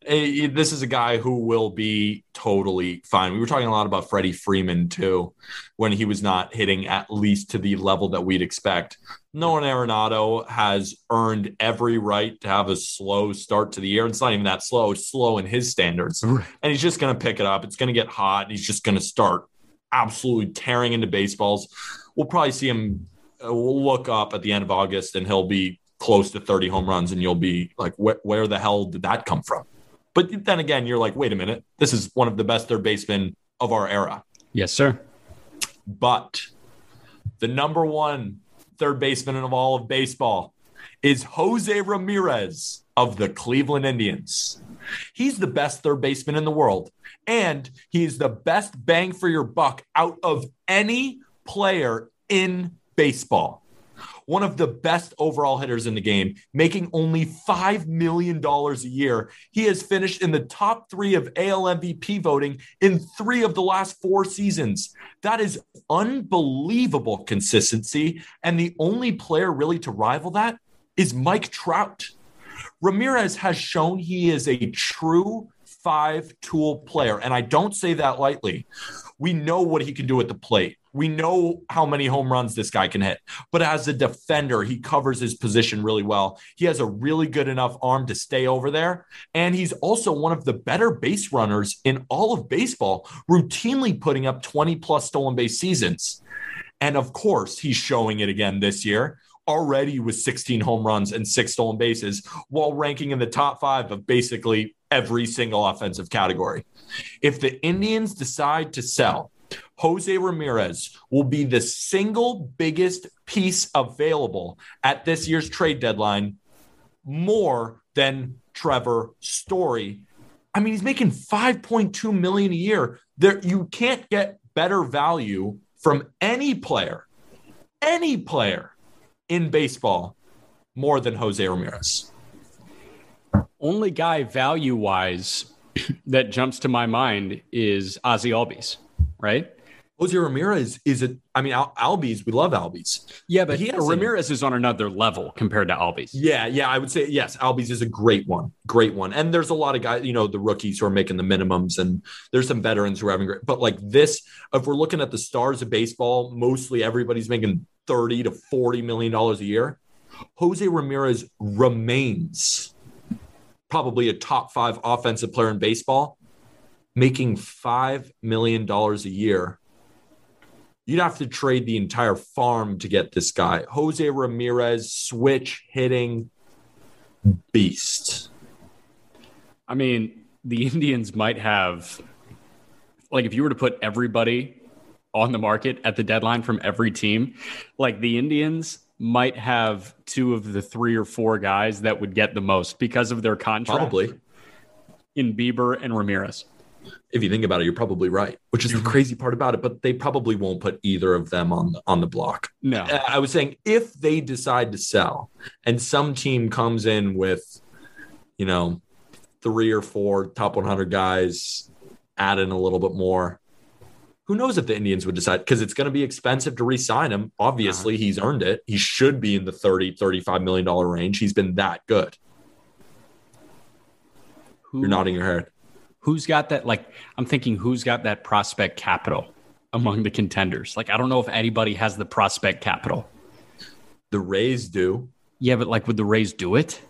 eh, this is a guy who will be totally fine. We were talking a lot about Freddie Freeman too, when he was not hitting at least to the level that we'd expect. Nolan Arenado has earned every right to have a slow start to the year. It's not even that slow, it's slow in his standards. And he's just going to pick it up. It's going to get hot. And he's just going to start absolutely tearing into baseballs. We'll probably see him. uh, We'll look up at the end of August and he'll be close to 30 home runs. And you'll be like, where, where the hell did that come from? But then again, you're like, wait a minute. This is one of the best third basemen of our era. Yes, sir. But the number one third baseman of all of baseball is Jose Ramirez of the Cleveland Indians. He's the best third baseman in the world, and he's the best bang for your buck out of any player in baseball. One of the best overall hitters in the game, making only $5 million a year. He has finished in the top three of AL MVP voting in three of the last four seasons. That is unbelievable consistency. And the only player really to rival that is Mike Trout. Ramirez has shown he is a true five tool player. And I don't say that lightly. We know what he can do at the plate. We know how many home runs this guy can hit. But as a defender, he covers his position really well. He has a really good enough arm to stay over there. And he's also one of the better base runners in all of baseball, routinely putting up 20 plus stolen base seasons. And of course, he's showing it again this year already with 16 home runs and six stolen bases while ranking in the top five of basically every single offensive category. If the Indians decide to sell, Jose Ramirez will be the single biggest piece available at this year's trade deadline, more than Trevor Story. I mean, he's making 5.2 million a year. There, you can't get better value from any player, any player in baseball more than Jose Ramirez. Only guy value wise that jumps to my mind is Ozzy Albies, right? Jose Ramirez is a, I mean, Al- Albies, we love Albies. Yeah, but He hasn't- Ramirez is on another level compared to Albies. Yeah, yeah, I would say yes. Albies is a great one, great one. And there's a lot of guys, you know, the rookies who are making the minimums, and there's some veterans who are having great. But like this, if we're looking at the stars of baseball, mostly everybody's making thirty to forty million dollars a year. Jose Ramirez remains probably a top five offensive player in baseball, making five million dollars a year You'd have to trade the entire farm to get this guy. Jose Ramirez, switch hitting beast. I mean, the Indians might have, like, if you were to put everybody on the market at the deadline from every team, like the Indians might have two of the three or four guys that would get the most because of their contract Probably. in Bieber and Ramirez. If you think about it, you're probably right, which is the crazy part about it. But they probably won't put either of them on the, on the block. No, Uh, I was saying if they decide to sell and some team comes in with, you know, three or four top 100 guys, add in a little bit more. Who knows if the Indians would decide because it's going to be expensive to re-sign him. Obviously, he's earned it. He should be in the 30, 35 million dollar range. He's been that good. Who, You're nodding your head. Who's got that? Like, I'm thinking, who's got that prospect capital among the contenders? Like, I don't know if anybody has the prospect capital. The Rays do. Yeah, but like, would the Rays do it?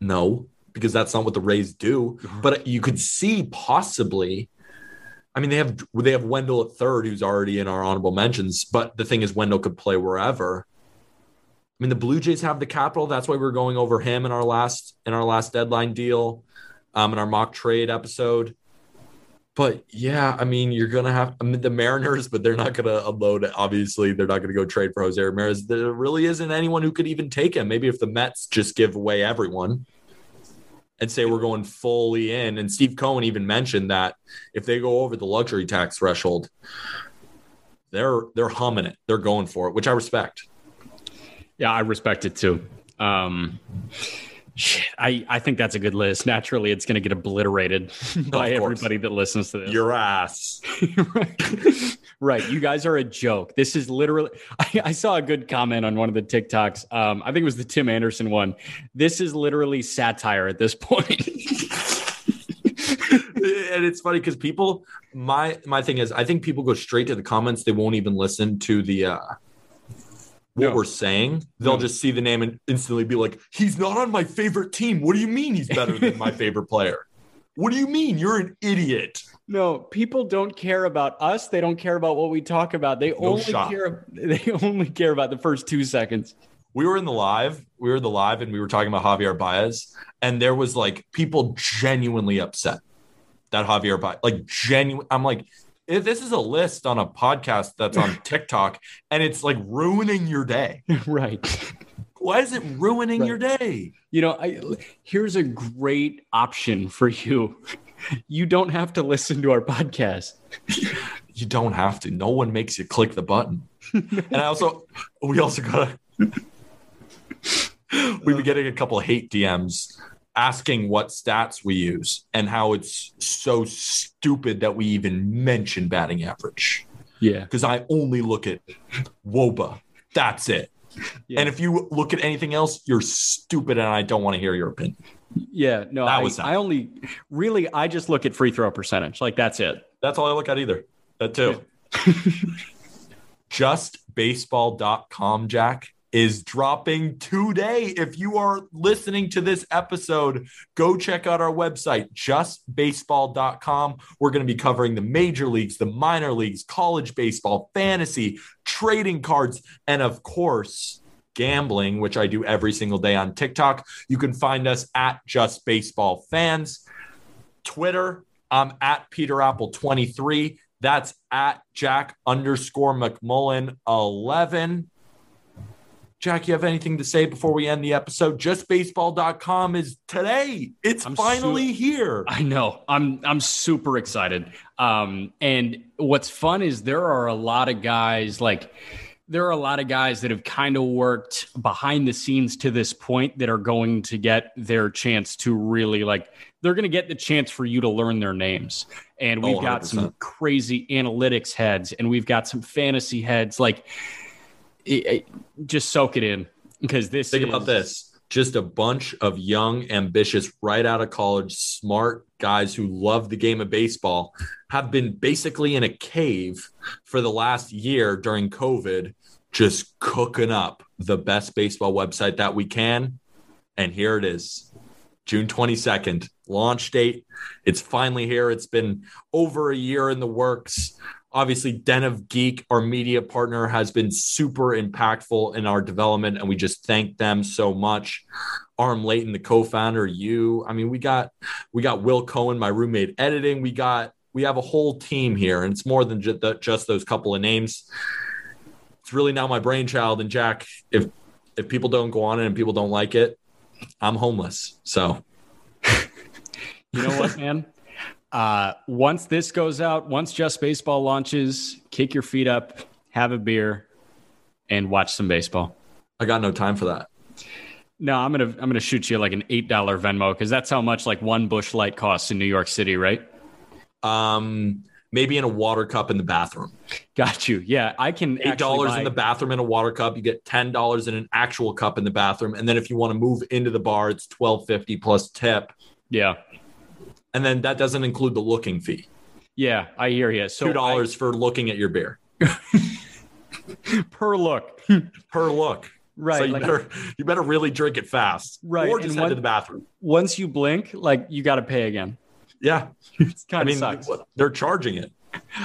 No, because that's not what the Rays do. But you could see possibly. I mean, they have they have Wendle at third, who's already in our honorable mentions. But the thing is, Wendle could play wherever. I mean, the Blue Jays have the capital. That's why we are going over him in our last in our last deadline deal, um, in our mock trade episode. But yeah, I mean, you're gonna have I mean, the Mariners, but they're not gonna unload it. Obviously, they're not gonna go trade for Jose Ramirez. There really isn't anyone who could even take him. Maybe if the Mets just give away everyone and say we're going fully in. And Steve Cohen even mentioned that if they go over the luxury tax threshold, they're they're humming it. They're going for it, which I respect. Yeah, I respect it too. Um, shit, I, I think that's a good list. Naturally, it's going to get obliterated by everybody that listens to this. Your ass. right. You guys are a joke. This is literally, I, I saw a good comment on one of the TikToks. Um, I think it was the Tim Anderson one. This is literally satire at this point. and it's funny because people my my thing is I think people go straight to the comments. They won't even listen to the uh what No. we're saying. They'll No. just see the name and instantly be like, he's not on my favorite team. What do you mean he's better than my favorite player? What do you mean? You're an idiot. no, people don't care about us. They don't care about what we talk about. They only shot. care. They only care about the first two seconds. we were in the live, we were in the live, and we were talking about Javier Baez, and there was like people genuinely upset that Javier Baez, like genuine. I'm like, if this is a list on a podcast that's on TikTok, and it's like ruining your day. right. Why is it ruining Right. your day? You know, I, here's a great option for you. You don't have to listen to our podcast. You don't have to. No one makes you click the button. and I also, we also gotta. We've been uh. getting a couple of hate DMs asking what stats we use and how it's so stupid that we even mention batting average. Yeah. Because I only look at WOBA. That's it. Yeah. And if you look at anything else, you're stupid and I don't want to hear your opinion. Yeah. No, That I, was. I only really, I just look at free throw percentage. Like that's it. That's all I look at either. That too. JustBaseball.com, Jack, is dropping today. If you are listening to this episode, go check out our website, justbaseball.com. We're going to be covering the major leagues, the minor leagues, college baseball, fantasy, trading cards, and of course, gambling, which I do every single day on TikTok. You can find us at Just Baseball Fans. Twitter, I'm at Peter Appel 23. That's at Jack underscore McMullen 11. Jack, you have anything to say before we end the episode? JustBaseball.com is today. It's I'm finally here. I know. I'm I'm super excited. Um, and what's fun is there are a lot of guys like there are a lot of guys that have kind of worked behind the scenes to this point that are going to get their chance to really like they're going to get the chance for you to learn their names. And we've Oh, got some crazy analytics heads and we've got some fantasy heads like it, it- just soak it in because this Think is, about this. Just a bunch of young, ambitious, right out of college, smart guys who love the game of baseball have been basically in a cave for the last year during COVID, just cooking up the best baseball website that we can. And here it is June 22nd, launch date. It's finally here. It's been over a year in the works. Obviously, Den of Geek, our media partner, has been super impactful in our development, and we just thank them so much. Aram Leighton, the co-founder, you. I mean, we got we got Will Cohen, my roommate, editing. We got we have a whole team here, and it's more than just, just those couple of names. It's really now my brainchild. And Jack, if if people don't go on it and people don't like it, I'm homeless. So You know what, man? Uh, once this goes out, once Just Baseball launches, kick your feet up, have a beer, and watch some baseball. I got no time for that. No, I'm gonna I'm gonna shoot you like an eight dollar Venmo because that's how much like one Busch Light costs in New York City, right? Um, maybe in a water cup in the bathroom. Got you. Yeah, I can Eight dollars in the bathroom in a water cup. You get ten dollars in an actual cup in the bathroom, and then if you want to move into the bar, it's twelve fifty plus tip, Yeah, and then that doesn't include the looking fee. yeah, I hear you. So Two dollars for looking at your beer per look. per look. Right, So you like- better you better really drink it fast, Right, Or just and head one- to the bathroom. Once you blink, like you got to pay again. Yeah, It's I kind of mean sucks. they're charging it.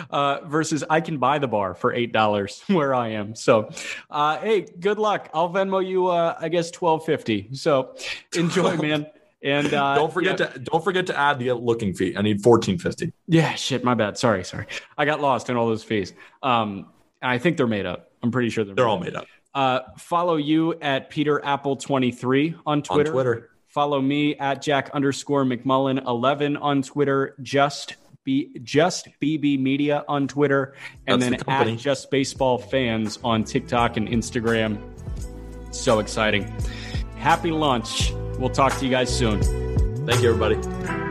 uh, versus I can buy the bar for eight dollars where I am. So, uh, hey, good luck. I'll Venmo you. Uh, I guess twelve fifty. So, enjoy, man. And uh, don't forget yeah, to don't forget to add the looking fee. I need fourteen fifty. Yeah, shit. My bad. Sorry, sorry. I got lost in all those fees. Um, I think they're made up. I'm pretty sure they're. They're made all made up Uh, follow you at Peter Appel twenty three on Twitter. on Twitter. Follow me at Jack underscore McMullen eleven on Twitter. Just be just BB Media on Twitter, and That's then the at Just Baseball Fans on TikTok and Instagram. So exciting! Happy lunch. We'll talk to you guys soon. Thank you, everybody.